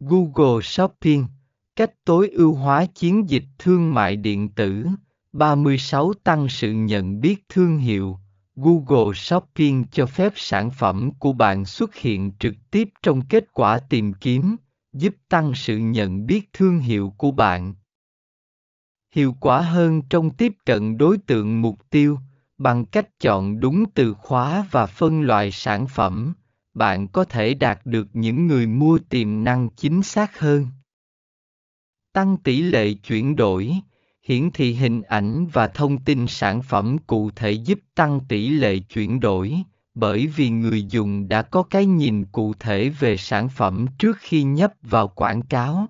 Google Shopping, cách tối ưu hóa chiến dịch thương mại điện tử. 36 Tăng sự nhận biết thương hiệu. Google Shopping cho phép sản phẩm của bạn xuất hiện trực tiếp trong kết quả tìm kiếm, giúp tăng sự nhận biết thương hiệu của bạn. Hiệu quả hơn trong tiếp cận đối tượng mục tiêu, bằng cách chọn đúng từ khóa và phân loại sản phẩm, bạn có thể đạt được những người mua tiềm năng chính xác hơn. Tăng tỷ lệ chuyển đổi, hiển thị hình ảnh và thông tin sản phẩm cụ thể giúp tăng tỷ lệ chuyển đổi bởi vì người dùng đã có cái nhìn cụ thể về sản phẩm trước khi nhấp vào quảng cáo